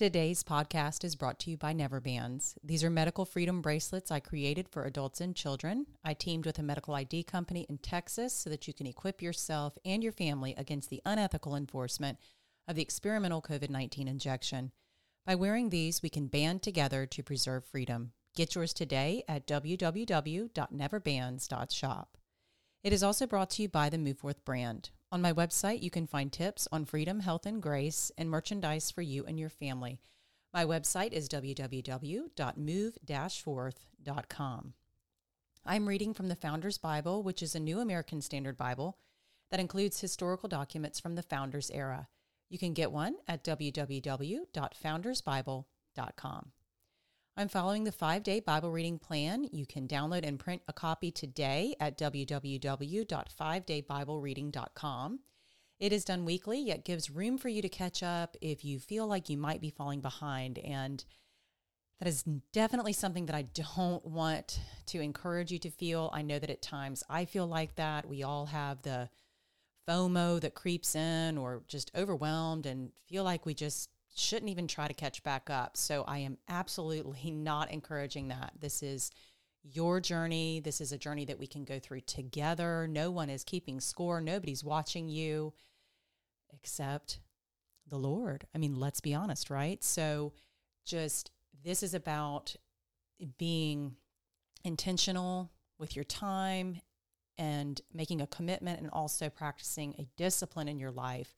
Today's podcast is brought to you by Neverbands. These are medical freedom bracelets I created for adults and children. I teamed with a medical ID company in Texas so that you can equip yourself and your family against the unethical enforcement of the experimental COVID 19 injection. By wearing these, we can band together to preserve freedom. Get yours today at www.neverbands.shop. It is also brought to you by the Move Forth brand. On my website, you can find tips on freedom, health, and grace and merchandise for you and your family. My website is www.move-forth.com. I'm reading from the Founders Bible, which is a New American Standard Bible that includes historical documents from the Founders era. You can get one at www.foundersbible.com. I'm following the five day Bible reading plan. You can download and print a copy today at www.5daybiblereading.com. It is done weekly, yet gives room for you to catch up if you feel like you might be falling behind. And that is definitely something that I don't want to encourage you to feel. I know that at times I feel like that. We all have the FOMO that creeps in or just overwhelmed and feel like we just shouldn't even try to catch back up. So I am absolutely not encouraging that. This is your journey. This is a journey that we can go through together. No one is keeping score, nobody's watching you except the Lord. I mean, let's be honest, right? So just this is about being intentional with your time and making a commitment and also practicing a discipline in your life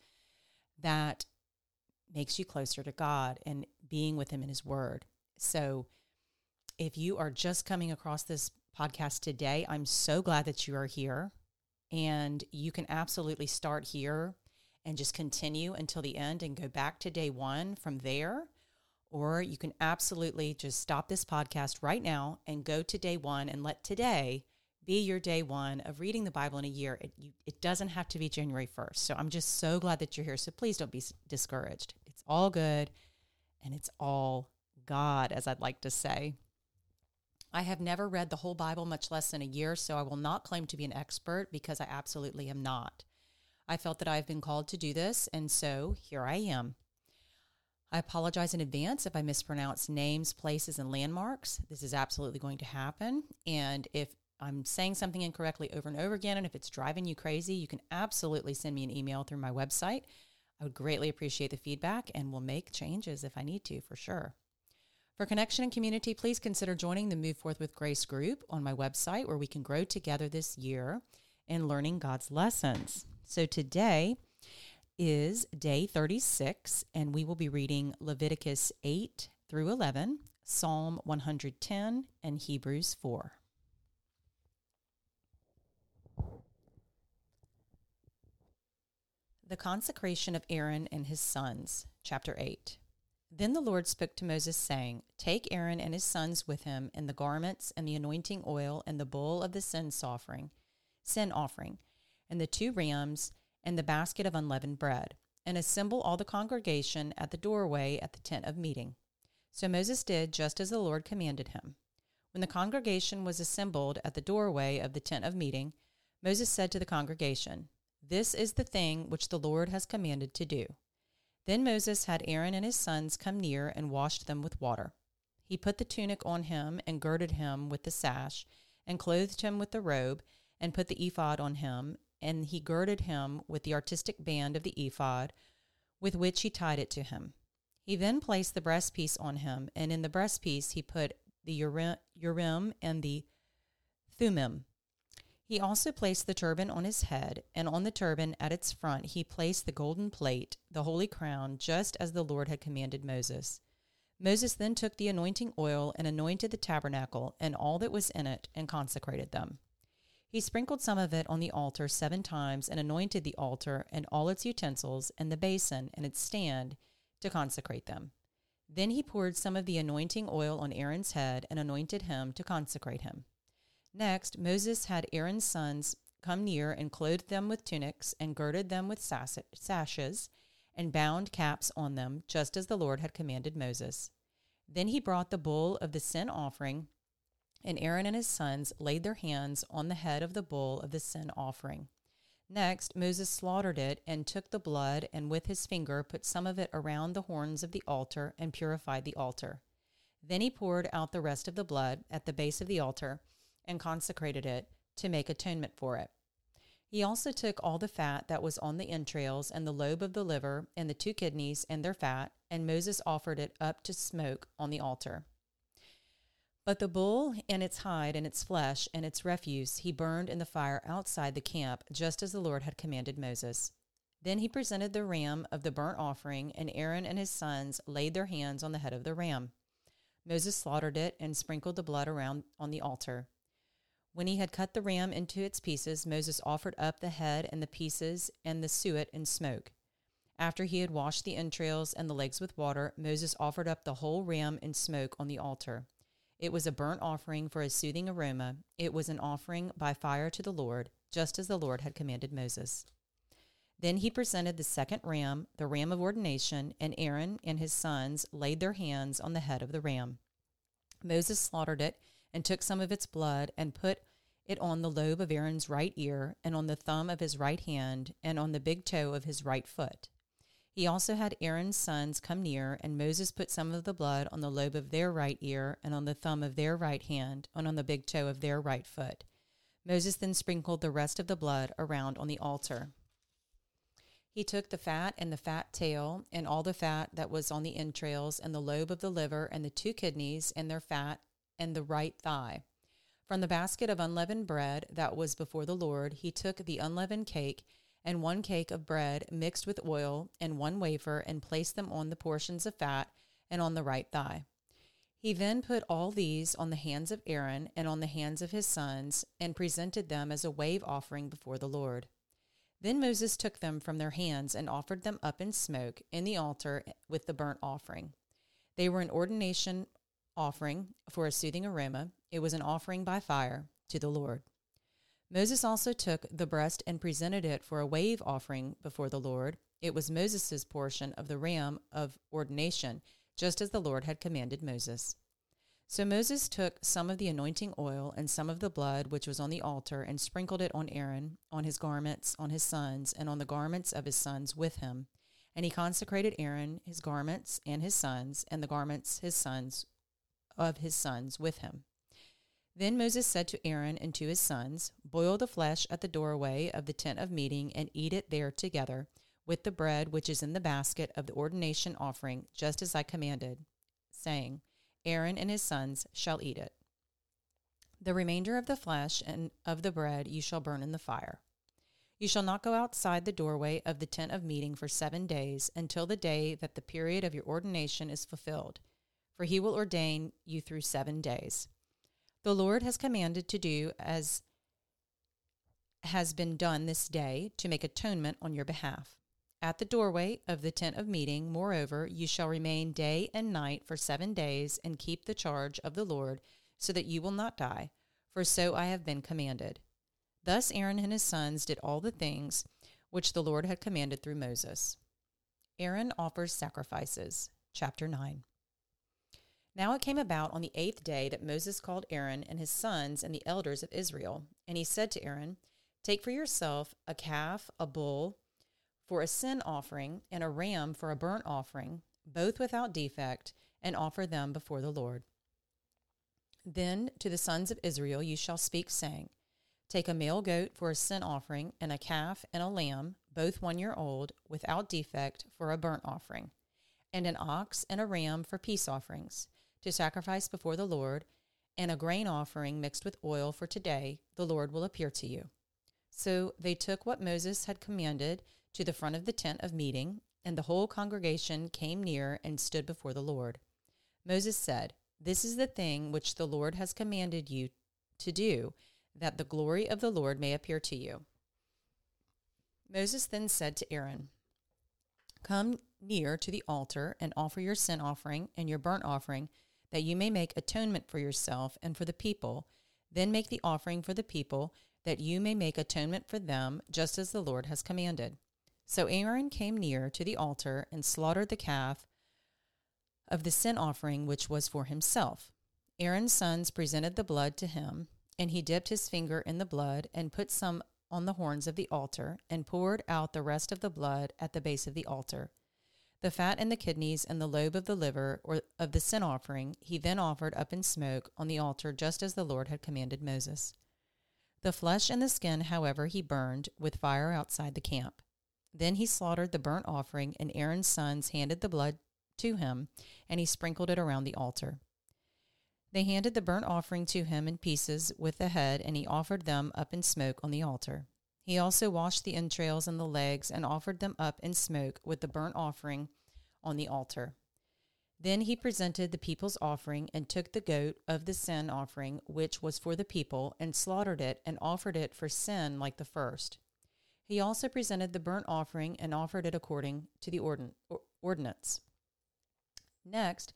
that makes you closer to God and being with Him in His Word. So, if you are just coming across this podcast today, I'm so glad that you are here. And you can absolutely start here and just continue until the end and go back to day one from there. Or you can absolutely just stop this podcast right now and go to day one and let today be your day one of reading the Bible in a year. It, you, it doesn't have to be January 1st. So I'm just so glad that you're here. So please don't be discouraged. It's all good and it's all God, as I'd like to say. I have never read the whole Bible, much less in a year, so I will not claim to be an expert because I absolutely am not. I felt that I've been called to do this, and so here I am. I apologize in advance if I mispronounce names, places, and landmarks. This is absolutely going to happen. And if I'm saying something incorrectly over and over again, and if it's driving you crazy, you can absolutely send me an email through my website. I would greatly appreciate the feedback and will make changes if I need to, for sure. For connection and community, please consider joining the Move Forth with Grace group on my website where we can grow together this year in learning God's lessons. So today is day 36, and we will be reading Leviticus 8 through 11, Psalm 110, and Hebrews 4. The consecration of Aaron and his sons, chapter 8. Then the Lord spoke to Moses, saying, Take Aaron and his sons with him, and the garments, and the anointing oil, and the bull of the sin offering, sin offering, and the two rams, and the basket of unleavened bread, and assemble all the congregation at the doorway at the tent of meeting. So Moses did just as the Lord commanded him. When the congregation was assembled at the doorway of the tent of meeting, Moses said to the congregation, this is the thing which the Lord has commanded to do. Then Moses had Aaron and his sons come near and washed them with water. He put the tunic on him and girded him with the sash, and clothed him with the robe, and put the ephod on him, and he girded him with the artistic band of the ephod, with which he tied it to him. He then placed the breastpiece on him, and in the breastpiece he put the Urim and the Thummim, he also placed the turban on his head, and on the turban at its front he placed the golden plate, the holy crown, just as the Lord had commanded Moses. Moses then took the anointing oil and anointed the tabernacle and all that was in it, and consecrated them. He sprinkled some of it on the altar seven times, and anointed the altar and all its utensils, and the basin and its stand, to consecrate them. Then he poured some of the anointing oil on Aaron's head, and anointed him to consecrate him. Next, Moses had Aaron's sons come near and clothed them with tunics and girded them with sashes and bound caps on them, just as the Lord had commanded Moses. Then he brought the bull of the sin offering, and Aaron and his sons laid their hands on the head of the bull of the sin offering. Next, Moses slaughtered it and took the blood, and with his finger put some of it around the horns of the altar and purified the altar. Then he poured out the rest of the blood at the base of the altar and consecrated it to make atonement for it. He also took all the fat that was on the entrails and the lobe of the liver and the two kidneys and their fat, and Moses offered it up to smoke on the altar. But the bull and its hide and its flesh and its refuse he burned in the fire outside the camp, just as the Lord had commanded Moses. Then he presented the ram of the burnt offering, and Aaron and his sons laid their hands on the head of the ram. Moses slaughtered it and sprinkled the blood around on the altar. When he had cut the ram into its pieces, Moses offered up the head and the pieces and the suet in smoke. After he had washed the entrails and the legs with water, Moses offered up the whole ram in smoke on the altar. It was a burnt offering for a soothing aroma. It was an offering by fire to the Lord, just as the Lord had commanded Moses. Then he presented the second ram, the ram of ordination, and Aaron and his sons laid their hands on the head of the ram. Moses slaughtered it and took some of its blood and put it on the lobe of Aaron's right ear and on the thumb of his right hand and on the big toe of his right foot. He also had Aaron's sons come near, and Moses put some of the blood on the lobe of their right ear and on the thumb of their right hand and on the big toe of their right foot. Moses then sprinkled the rest of the blood around on the altar. He took the fat and the fat tail and all the fat that was on the entrails and the lobe of the liver and the two kidneys and their fat and the right thigh. From the basket of unleavened bread that was before the Lord, he took the unleavened cake and one cake of bread mixed with oil and one wafer and placed them on the portions of fat and on the right thigh. He then put all these on the hands of Aaron and on the hands of his sons and presented them as a wave offering before the Lord. Then Moses took them from their hands and offered them up in smoke in the altar with the burnt offering. They were an ordination offering for a soothing aroma. It was an offering by fire to the Lord. Moses also took the breast and presented it for a wave offering before the Lord. It was Moses' portion of the ram of ordination, just as the Lord had commanded Moses. So Moses took some of the anointing oil and some of the blood which was on the altar and sprinkled it on Aaron, on his garments, on his sons, and on the garments of his sons with him. And he consecrated Aaron, his garments, and his sons, and the garments his sons of his sons with him. Then Moses said to Aaron and to his sons, Boil the flesh at the doorway of the tent of meeting and eat it there together with the bread which is in the basket of the ordination offering, just as I commanded, saying, Aaron and his sons shall eat it. The remainder of the flesh and of the bread you shall burn in the fire. You shall not go outside the doorway of the tent of meeting for seven days until the day that the period of your ordination is fulfilled for he will ordain you through seven days. The Lord has commanded to do as has been done this day to make atonement on your behalf. At the doorway of the tent of meeting, moreover, you shall remain day and night for seven days and keep the charge of the Lord, so that you will not die, for so I have been commanded. Thus Aaron and his sons did all the things which the Lord had commanded through Moses. Aaron offers sacrifices. Chapter 9. Now it came about on the eighth day that Moses called Aaron and his sons and the elders of Israel. And he said to Aaron, Take for yourself a calf, a bull, for a sin offering, and a ram for a burnt offering, both without defect, and offer them before the Lord. Then to the sons of Israel you shall speak, saying, Take a male goat for a sin offering, and a calf and a lamb, both one year old, without defect, for a burnt offering, and an ox and a ram for peace offerings to sacrifice before the Lord, and a grain offering mixed with oil for today, the Lord will appear to you. So they took what Moses had commanded to the front of the tent of meeting, and the whole congregation came near and stood before the Lord. Moses said, This is the thing which the Lord has commanded you to do, that the glory of the Lord may appear to you. Moses then said to Aaron, Come near to the altar and offer your sin offering and your burnt offering that you may make atonement for yourself and for the people. Then make the offering for the people that you may make atonement for them, just as the Lord has commanded. So Aaron came near to the altar and slaughtered the calf of the sin offering which was for himself. Aaron's sons presented the blood to him, and he dipped his finger in the blood and put some on the horns of the altar and poured out the rest of the blood at the base of the altar. The fat and the kidneys and the lobe of the liver or of the sin offering he then offered up in smoke on the altar just as the Lord had commanded Moses. The flesh and the skin, however, he burned with fire outside the camp. Then he slaughtered the burnt offering, and Aaron's sons handed the blood to him, and he sprinkled it around the altar. They handed the burnt offering to him in pieces with the head, and he offered them up in smoke on the altar. He also washed the entrails and the legs and offered them up in smoke with the burnt offering on the altar. Then he presented the people's offering and took the goat of the sin offering, which was for the people, and slaughtered it and offered it for sin like the first. He also presented the burnt offering and offered it according to the ordinance. Next,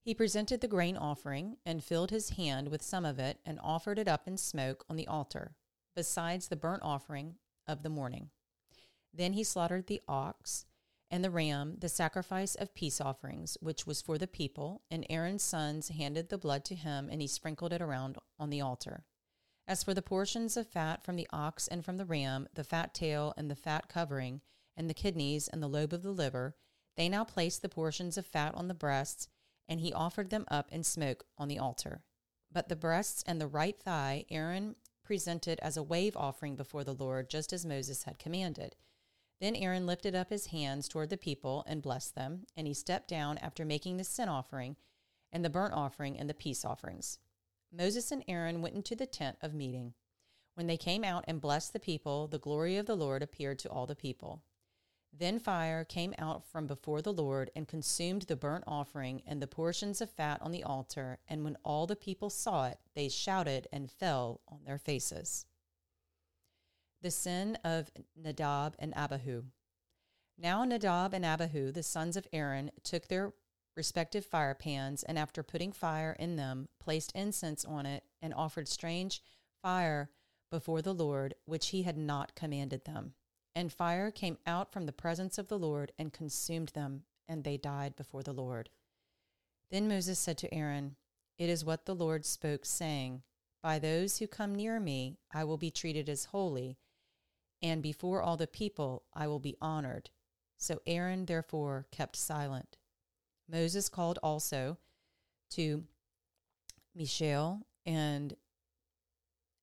he presented the grain offering and filled his hand with some of it and offered it up in smoke on the altar, besides the burnt offering of the morning. Then he slaughtered the ox and the ram, the sacrifice of peace offerings, which was for the people, and Aaron's sons handed the blood to him, and he sprinkled it around on the altar. As for the portions of fat from the ox and from the ram, the fat tail and the fat covering, and the kidneys and the lobe of the liver, they now placed the portions of fat on the breasts, and he offered them up in smoke on the altar. But the breasts and the right thigh Aaron presented as a wave offering before the Lord, just as Moses had commanded. Then Aaron lifted up his hands toward the people and blessed them, and he stepped down after making the sin offering and the burnt offering and the peace offerings. Moses and Aaron went into the tent of meeting. When they came out and blessed the people, the glory of the Lord appeared to all the people. Then fire came out from before the Lord and consumed the burnt offering and the portions of fat on the altar. And when all the people saw it, they shouted and fell on their faces. The sin of Nadab and Abihu. Now Nadab and Abihu, the sons of Aaron, took their respective fire pans, and after putting fire in them, placed incense on it, and offered strange fire before the Lord, which he had not commanded them. And fire came out from the presence of the Lord and consumed them, and they died before the Lord. Then Moses said to Aaron, It is what the Lord spoke, saying, By those who come near me I will be treated as holy and before all the people I will be honored. So Aaron therefore kept silent. Moses called also to Mishael and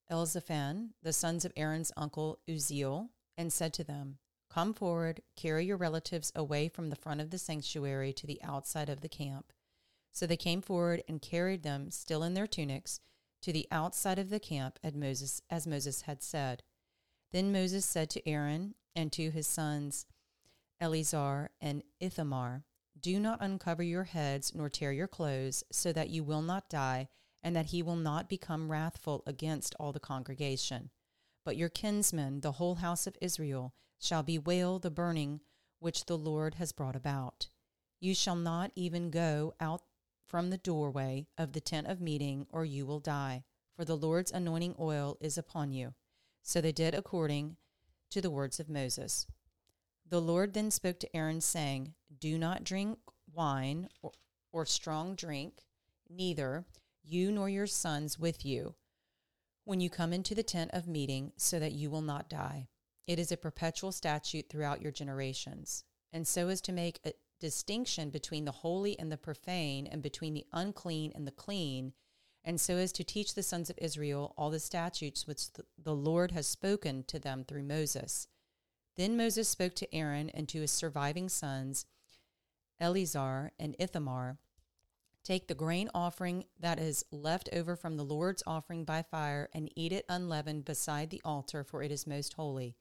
Elzaphan, the sons of Aaron's uncle Uzziel, and said to them, Come forward, carry your relatives away from the front of the sanctuary to the outside of the camp. So they came forward and carried them, still in their tunics, to the outside of the camp as Moses, as Moses had said. Then Moses said to Aaron and to his sons Eleazar and Ithamar, Do not uncover your heads nor tear your clothes, so that you will not die, and that he will not become wrathful against all the congregation. But your kinsmen, the whole house of Israel, shall bewail the burning which the Lord has brought about. You shall not even go out from the doorway of the tent of meeting, or you will die, for the Lord's anointing oil is upon you. So they did according to the words of Moses. The Lord then spoke to Aaron, saying, Do not drink wine or, or strong drink, neither you nor your sons with you, when you come into the tent of meeting, so that you will not die. It is a perpetual statute throughout your generations. And so as to make a distinction between the holy and the profane, and between the unclean and the clean, and so as to teach the sons of Israel all the statutes which the Lord has spoken to them through Moses. Then Moses spoke to Aaron and to his surviving sons, Eleazar and Ithamar Take the grain offering that is left over from the Lord's offering by fire, and eat it unleavened beside the altar, for it is most holy.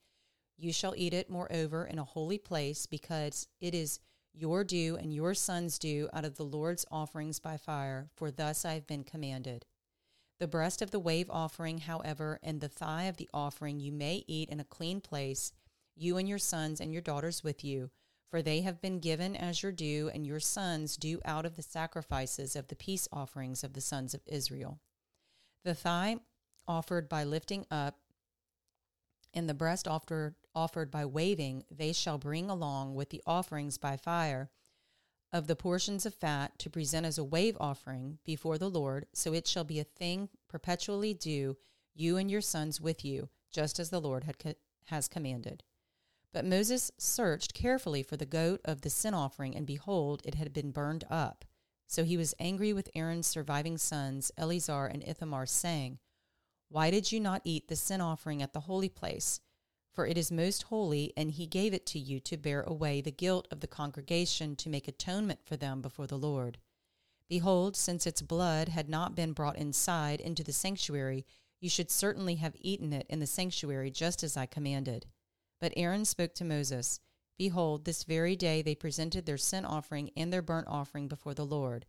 You shall eat it, moreover, in a holy place, because it is your due and your son's due out of the Lord's offerings by fire, for thus I have been commanded. The breast of the wave offering, however, and the thigh of the offering you may eat in a clean place, you and your sons and your daughters with you, for they have been given as your due, and your sons due out of the sacrifices of the peace offerings of the sons of Israel. The thigh offered by lifting up and the breast offered, offered by waving they shall bring along with the offerings by fire of the portions of fat to present as a wave offering before the Lord, so it shall be a thing perpetually due you and your sons with you, just as the Lord had has commanded. But Moses searched carefully for the goat of the sin offering, and behold, it had been burned up. So he was angry with Aaron's surviving sons, Eleazar and Ithamar, saying, Why did you not eat the sin offering at the holy place? for it is most holy, and he gave it to you to bear away the guilt of the congregation to make atonement for them before the Lord. Behold, since its blood had not been brought inside into the sanctuary, you should certainly have eaten it in the sanctuary, just as I commanded. But Aaron spoke to Moses Behold, this very day they presented their sin offering and their burnt offering before the Lord.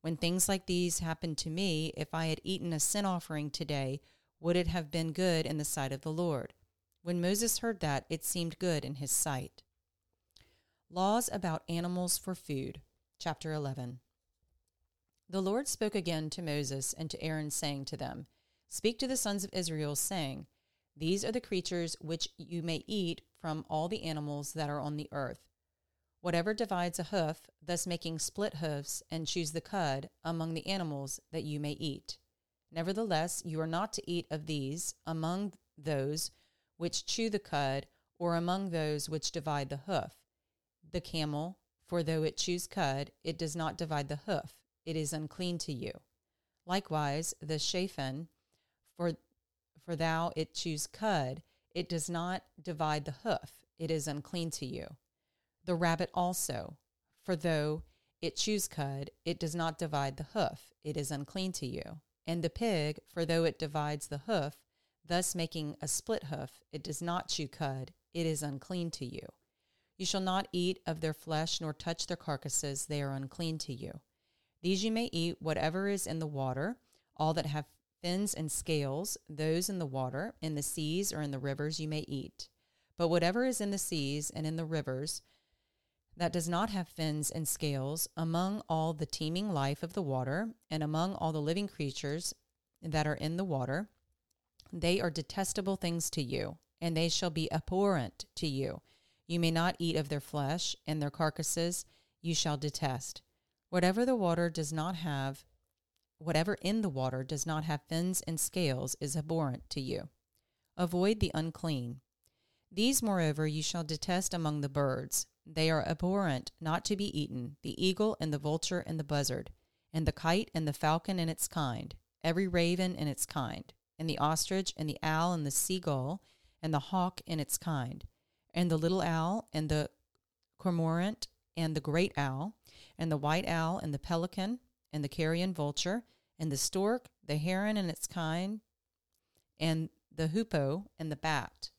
When things like these happened to me, if I had eaten a sin offering today, would it have been good in the sight of the Lord? When Moses heard that, it seemed good in his sight. Laws about animals for food. Chapter 11. The Lord spoke again to Moses and to Aaron, saying to them, Speak to the sons of Israel, saying, These are the creatures which you may eat from all the animals that are on the earth. Whatever divides a hoof, thus making split hoofs, and chews the cud, among the animals that you may eat. Nevertheless, you are not to eat of these among those which chew the cud, or among those which divide the hoof. The camel, for though it chews cud, it does not divide the hoof, it is unclean to you. Likewise, the shaphan, for, for thou it chews cud, it does not divide the hoof, it is unclean to you. The rabbit also, for though it chews cud, it does not divide the hoof, it is unclean to you. And the pig, for though it divides the hoof, thus making a split hoof. It does not chew cud, it is unclean to you. You shall not eat of their flesh, nor touch their carcasses, they are unclean to you. These you may eat, whatever is in the water, all that have fins and scales, those in the water, in the seas or in the rivers you may eat. But whatever is in the seas and in the rivers, that does not have fins and scales, among all the teeming life of the water, and among all the living creatures that are in the water, they are detestable things to you, and they shall be abhorrent to you. You may not eat of their flesh, and their carcasses you shall detest. Whatever the water does not have, whatever in the water does not have fins and scales, is abhorrent to you. Avoid the unclean. These, moreover, you shall detest among the birds. They are abhorrent, not to be eaten the eagle and the vulture and the buzzard, and the kite and the falcon and its kind, every raven and its kind and the ostrich, and the owl, and the seagull, and the hawk in its kind, and the little owl, and the cormorant, and the great owl, and the white owl, and the pelican, and the carrion vulture, and the stork, the heron and its kind, and the hoopoe, and the bat.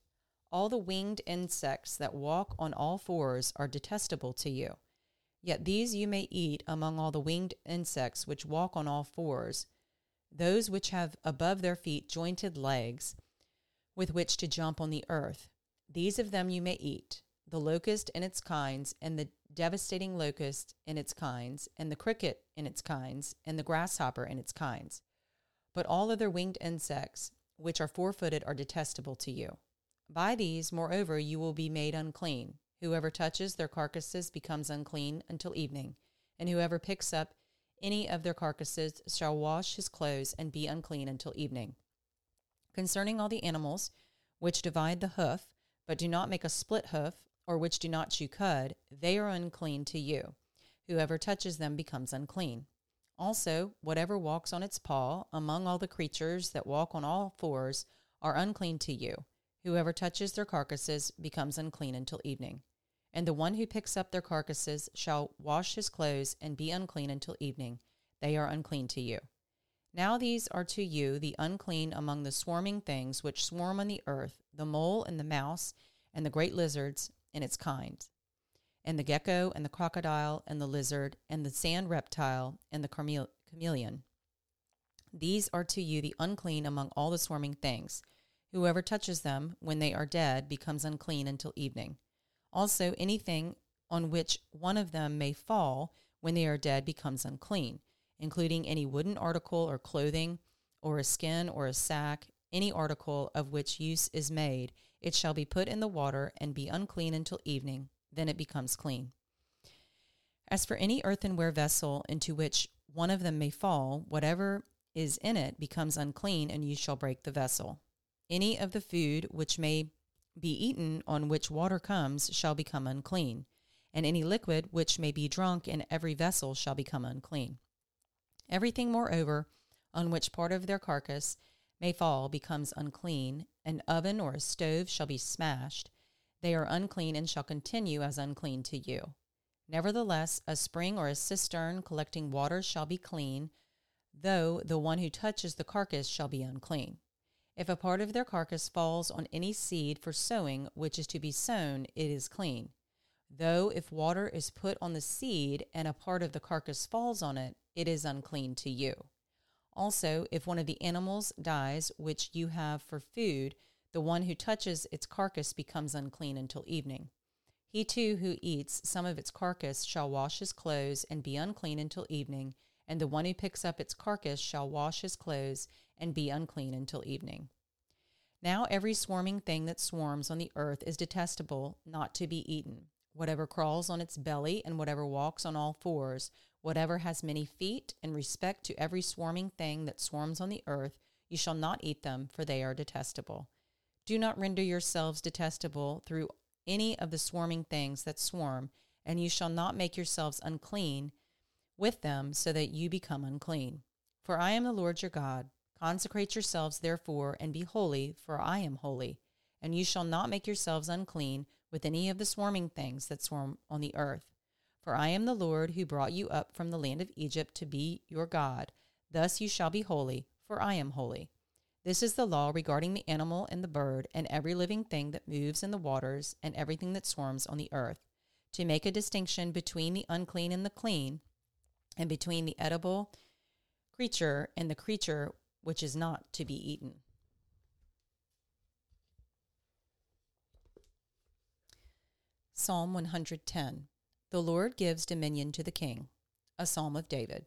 All the winged insects that walk on all fours are detestable to you. Yet these you may eat among all the winged insects which walk on all fours, those which have above their feet jointed legs with which to jump on the earth. These of them you may eat the locust in its kinds, and the devastating locust in its kinds, and the cricket in its kinds, and the grasshopper in its kinds. But all other winged insects, which are four footed, are detestable to you. By these, moreover, you will be made unclean. Whoever touches their carcasses becomes unclean until evening, and whoever picks up any of their carcasses shall wash his clothes and be unclean until evening. Concerning all the animals which divide the hoof, but do not make a split hoof, or which do not chew cud, they are unclean to you. Whoever touches them becomes unclean. Also, whatever walks on its paw, among all the creatures that walk on all fours, are unclean to you. Whoever touches their carcasses becomes unclean until evening. And the one who picks up their carcasses shall wash his clothes and be unclean until evening. They are unclean to you. Now these are to you the unclean among the swarming things which swarm on the earth the mole and the mouse, and the great lizards and its kinds, and the gecko and the crocodile and the lizard, and the sand reptile and the chameleon. These are to you the unclean among all the swarming things. Whoever touches them when they are dead becomes unclean until evening. Also, anything on which one of them may fall when they are dead becomes unclean, including any wooden article or clothing, or a skin or a sack, any article of which use is made, it shall be put in the water and be unclean until evening, then it becomes clean. As for any earthenware vessel into which one of them may fall, whatever is in it becomes unclean, and you shall break the vessel. Any of the food which may be eaten on which water comes shall become unclean, and any liquid which may be drunk in every vessel shall become unclean. Everything, moreover, on which part of their carcass may fall becomes unclean. An oven or a stove shall be smashed. They are unclean and shall continue as unclean to you. Nevertheless, a spring or a cistern collecting water shall be clean, though the one who touches the carcass shall be unclean. If a part of their carcass falls on any seed for sowing which is to be sown, it is clean. Though if water is put on the seed and a part of the carcass falls on it, it is unclean to you. Also, if one of the animals dies which you have for food, the one who touches its carcass becomes unclean until evening. He too who eats some of its carcass shall wash his clothes and be unclean until evening, and the one who picks up its carcass shall wash his clothes and be unclean until evening. Now every swarming thing that swarms on the earth is detestable, not to be eaten. Whatever crawls on its belly and whatever walks on all fours, Whatever has many feet, in respect to every swarming thing that swarms on the earth, you shall not eat them, for they are detestable. Do not render yourselves detestable through any of the swarming things that swarm, and you shall not make yourselves unclean with them, so that you become unclean. For I am the Lord your God. Consecrate yourselves, therefore, and be holy, for I am holy. And you shall not make yourselves unclean with any of the swarming things that swarm on the earth. For I am the Lord who brought you up from the land of Egypt to be your God. Thus you shall be holy, for I am holy. This is the law regarding the animal and the bird, and every living thing that moves in the waters, and everything that swarms on the earth, to make a distinction between the unclean and the clean, and between the edible creature and the creature which is not to be eaten. Psalm 110 the Lord gives dominion to the king. A psalm of David.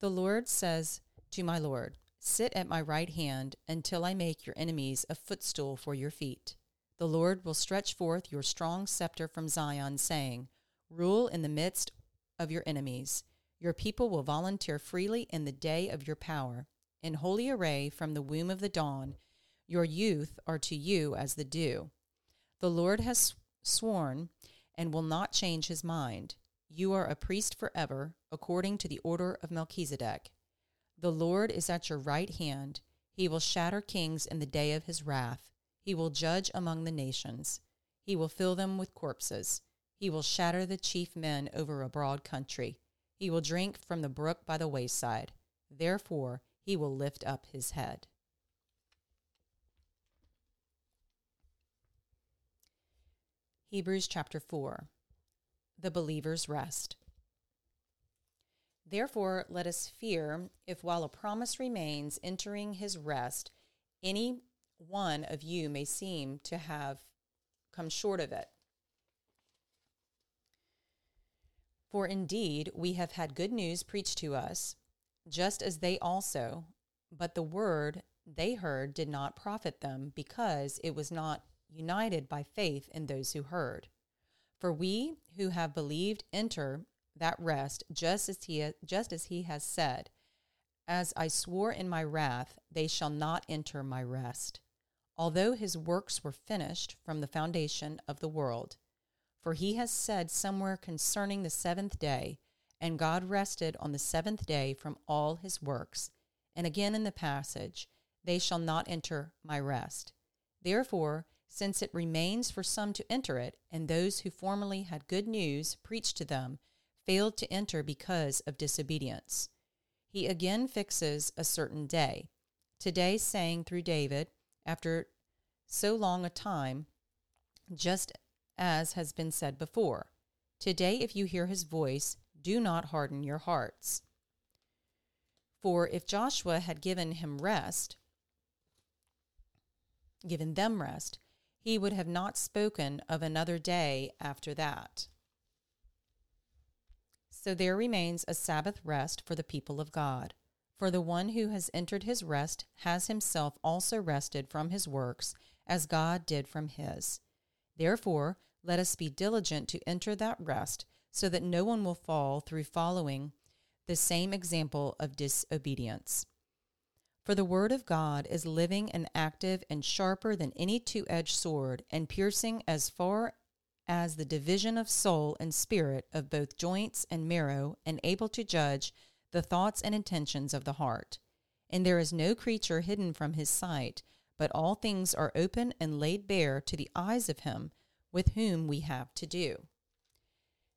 The Lord says to my Lord, Sit at my right hand until I make your enemies a footstool for your feet. The Lord will stretch forth your strong scepter from Zion, saying, Rule in the midst of your enemies. Your people will volunteer freely in the day of your power. In holy array from the womb of the dawn, your youth are to you as the dew. The Lord has sworn and will not change his mind. You are a priest forever, according to the order of Melchizedek. The Lord is at your right hand. He will shatter kings in the day of his wrath. He will judge among the nations. He will fill them with corpses. He will shatter the chief men over a broad country. He will drink from the brook by the wayside. Therefore, he will lift up his head. Hebrews chapter 4 The believer's rest. Therefore, let us fear if while a promise remains entering his rest, any one of you may seem to have come short of it. For indeed, we have had good news preached to us, just as they also, but the word they heard did not profit them because it was not united by faith in those who heard. For we who have believed enter that rest just as he just as he has said, as I swore in my wrath, they shall not enter my rest. Although his works were finished from the foundation of the world. For he has said somewhere concerning the seventh day, and God rested on the seventh day from all his works. And again in the passage, they shall not enter my rest. Therefore, since it remains for some to enter it, and those who formerly had good news preached to them failed to enter because of disobedience. He again fixes a certain day, today saying through David, after so long a time, just as has been said before, Today, if you hear his voice, do not harden your hearts. For if Joshua had given him rest, given them rest, he would have not spoken of another day after that. So there remains a Sabbath rest for the people of God. For the one who has entered his rest has himself also rested from his works, as God did from his. Therefore, let us be diligent to enter that rest, so that no one will fall through following the same example of disobedience. For the word of God is living and active and sharper than any two edged sword, and piercing as far as the division of soul and spirit, of both joints and marrow, and able to judge the thoughts and intentions of the heart. And there is no creature hidden from his sight, but all things are open and laid bare to the eyes of him with whom we have to do.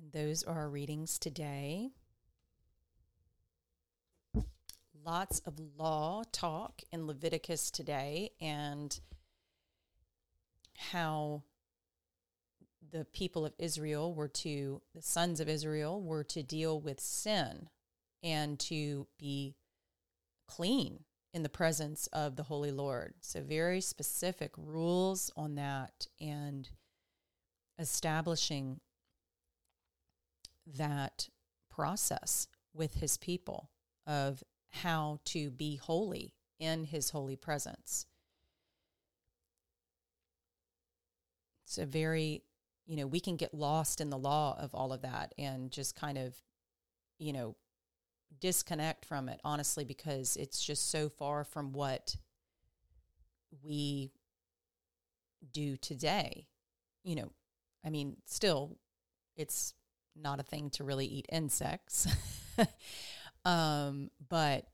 And those are our readings today. Lots of law talk in Leviticus today and how the people of Israel were to, the sons of Israel were to deal with sin and to be clean in the presence of the Holy Lord. So, very specific rules on that and establishing that process with his people of how to be holy in his holy presence. It's a very you know, we can get lost in the law of all of that and just kind of, you know, disconnect from it, honestly, because it's just so far from what we do today. You know, I mean, still, it's not a thing to really eat insects. um, but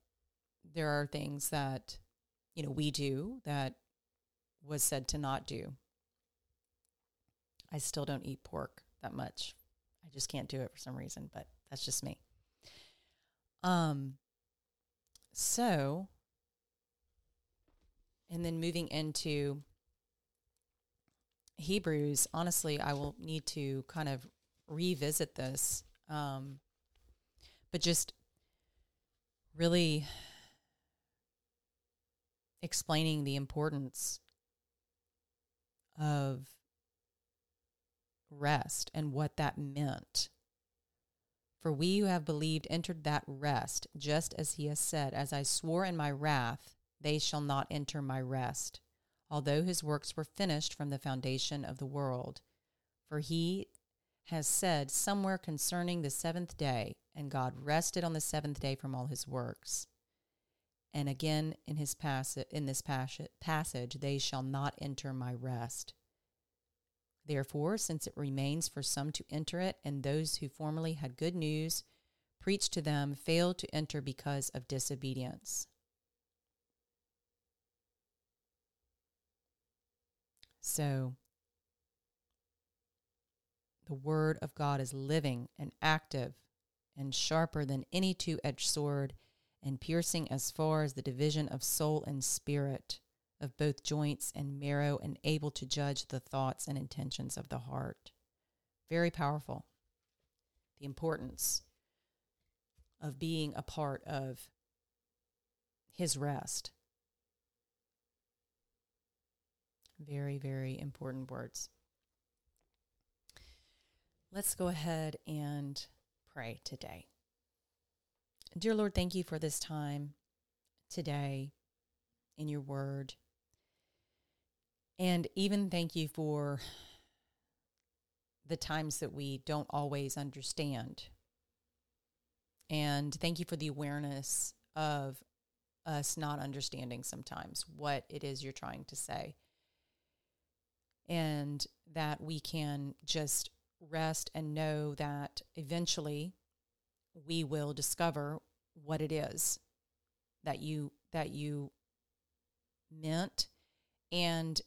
there are things that, you know, we do that was said to not do. I still don't eat pork that much. I just can't do it for some reason, but that's just me. Um so and then moving into Hebrews, honestly, I will need to kind of revisit this. Um but just really explaining the importance of rest and what that meant. For we who have believed entered that rest, just as he has said, As I swore in my wrath, they shall not enter my rest, although his works were finished from the foundation of the world. For he has said somewhere concerning the seventh day, and God rested on the seventh day from all his works. And again in his passage, in this passage, they shall not enter my rest. Therefore, since it remains for some to enter it, and those who formerly had good news preached to them failed to enter because of disobedience. So, the Word of God is living and active and sharper than any two edged sword, and piercing as far as the division of soul and spirit of both joints and marrow and able to judge the thoughts and intentions of the heart. Very powerful. The importance of being a part of his rest. Very, very important words. Let's go ahead and pray today. Dear Lord, thank you for this time today in your word. And even thank you for the times that we don't always understand. And thank you for the awareness of us not understanding sometimes what it is you're trying to say. And that we can just rest and know that eventually we will discover what it is that you that you meant and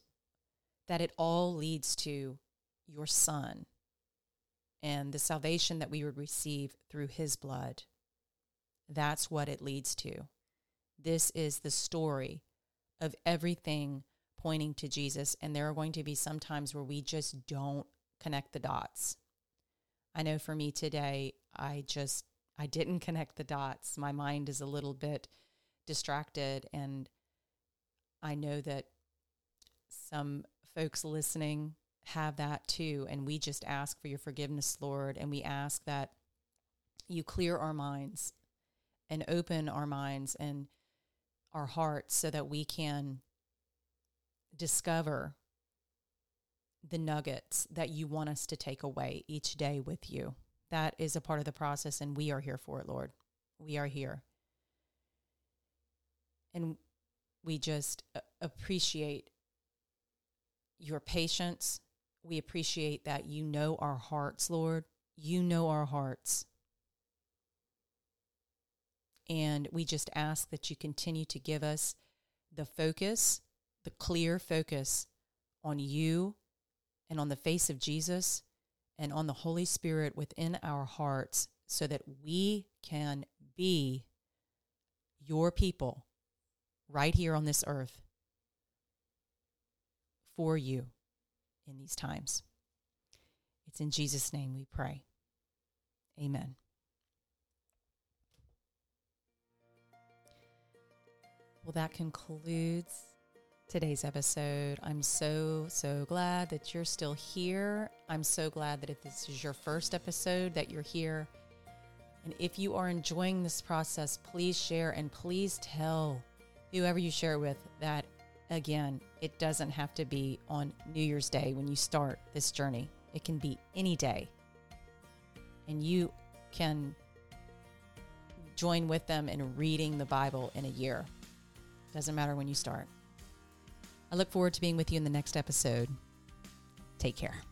that it all leads to your son and the salvation that we would receive through his blood. That's what it leads to. This is the story of everything pointing to Jesus. And there are going to be some times where we just don't connect the dots. I know for me today, I just I didn't connect the dots. My mind is a little bit distracted and I know that some folks listening have that too and we just ask for your forgiveness, Lord, and we ask that you clear our minds and open our minds and our hearts so that we can discover the nuggets that you want us to take away each day with you. That is a part of the process, and we are here for it, Lord. We are here. And we just uh, appreciate your patience. We appreciate that you know our hearts, Lord. You know our hearts. And we just ask that you continue to give us the focus, the clear focus on you and on the face of Jesus and on the Holy Spirit within our hearts so that we can be your people right here on this earth for you in these times. It's in Jesus' name we pray. Amen. Well, that concludes today's episode. I'm so, so glad that you're still here. I'm so glad that if this is your first episode, that you're here. And if you are enjoying this process, please share and please tell whoever you share with that, again, it doesn't have to be on New Year's Day when you start this journey. It can be any day. And you can join with them in reading the Bible in a year. Doesn't matter when you start. I look forward to being with you in the next episode. Take care.